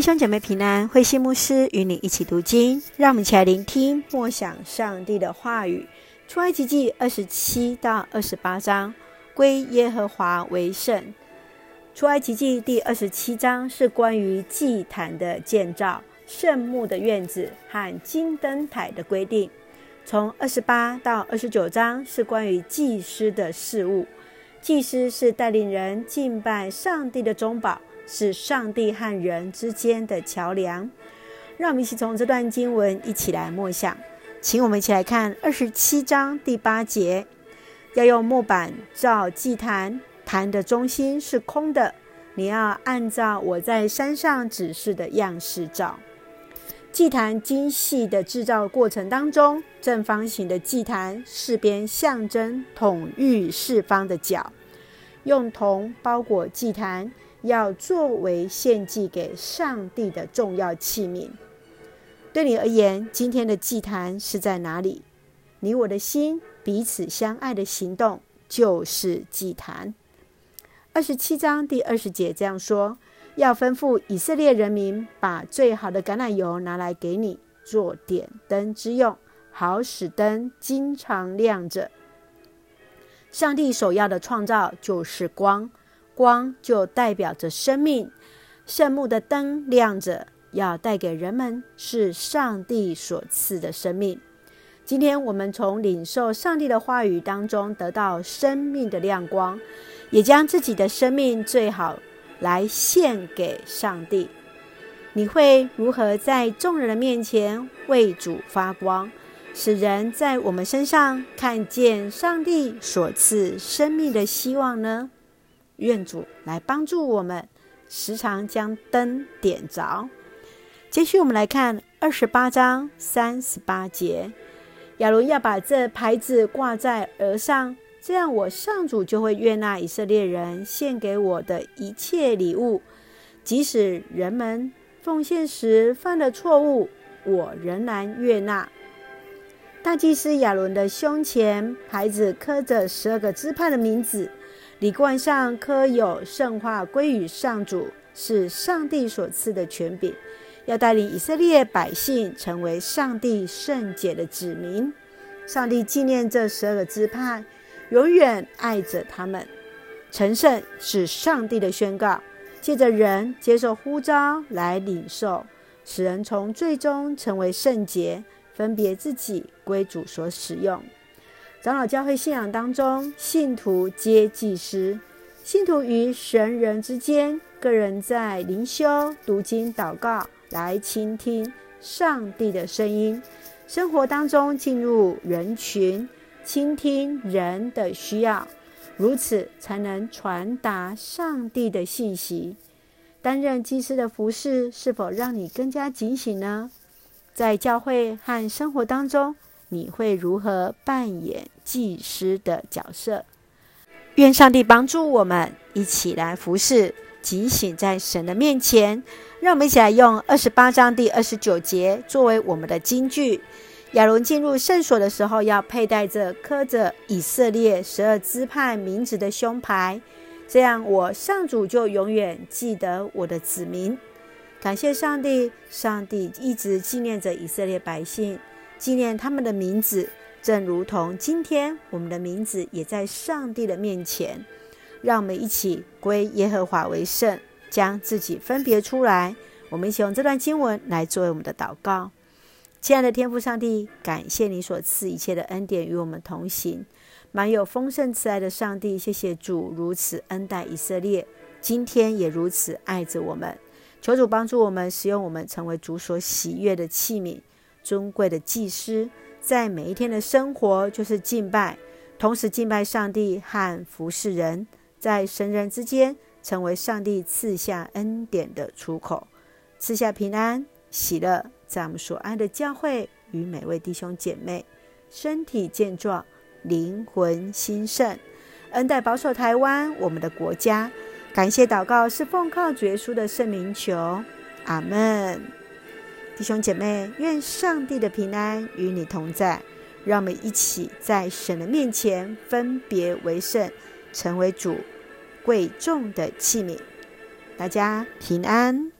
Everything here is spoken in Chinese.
弟兄姐妹平安，慧馨牧师与你一起读经，让我们一起来聆听默想上帝的话语。出埃及记二十七到二十八章，归耶和华为圣。出埃及记第二十七章是关于祭坛的建造、圣墓的院子和金灯台的规定。从二十八到二十九章是关于祭司的事物。祭司是带领人敬拜上帝的中保。是上帝和人之间的桥梁。让我们一起从这段经文一起来默想，请我们一起来看二十七章第八节：要用木板造祭坛，坛的中心是空的。你要按照我在山上指示的样式造。祭坛精细的制造过程当中，正方形的祭坛四边象征统御四方的角，用铜包裹祭坛。要作为献祭给上帝的重要器皿。对你而言，今天的祭坛是在哪里？你我的心彼此相爱的行动就是祭坛。二十七章第二十节这样说：要吩咐以色列人民把最好的橄榄油拿来给你做点灯之用，好使灯经常亮着。上帝首要的创造就是光。光就代表着生命，圣木的灯亮着，要带给人们是上帝所赐的生命。今天我们从领受上帝的话语当中得到生命的亮光，也将自己的生命最好来献给上帝。你会如何在众人的面前为主发光，使人在我们身上看见上帝所赐生命的希望呢？愿主来帮助我们，时常将灯点着。接续我们来看二十八章三十八节：亚伦要把这牌子挂在额上，这样我上主就会悦纳以色列人献给我的一切礼物，即使人们奉献时犯了错误，我仍然悦纳。大祭司亚伦的胸前牌子刻着十二个支派的名字。礼冠上刻有“圣化归于上主”，是上帝所赐的权柄，要带领以色列百姓成为上帝圣洁的子民。上帝纪念这十二个支派，永远爱着他们。成圣是上帝的宣告，借着人接受呼召来领受，使人从罪中成为圣洁，分别自己归主所使用。长老教会信仰当中，信徒皆祭司。信徒与神人之间，个人在灵修、读经、祷告，来倾听上帝的声音。生活当中进入人群，倾听人的需要，如此才能传达上帝的信息。担任祭司的服饰，是否让你更加警醒呢？在教会和生活当中，你会如何扮演祭司的角色？愿上帝帮助我们一起来服侍，警醒在神的面前。让我们一起来用二十八章第二十九节作为我们的金句。亚伦进入圣所的时候，要佩戴着刻着以色列十二支派名字的胸牌，这样我上主就永远记得我的子民。感谢上帝，上帝一直纪念着以色列百姓。纪念他们的名字，正如同今天我们的名字也在上帝的面前。让我们一起归耶和华为圣，将自己分别出来。我们一起用这段经文来作为我们的祷告。亲爱的天父上帝，感谢你所赐一切的恩典与我们同行，满有丰盛慈爱的上帝。谢谢主如此恩待以色列，今天也如此爱着我们。求主帮助我们，使用我们成为主所喜悦的器皿。尊贵的祭司，在每一天的生活就是敬拜，同时敬拜上帝和服侍人，在神人之间成为上帝赐下恩典的出口，赐下平安喜乐，在我们所爱的教会与每位弟兄姐妹身体健壮，灵魂兴盛，恩待保守台湾我们的国家。感谢祷告是奉靠主耶稣的圣灵求，阿门。弟兄姐妹，愿上帝的平安与你同在。让我们一起在神的面前分别为圣，成为主贵重的器皿。大家平安。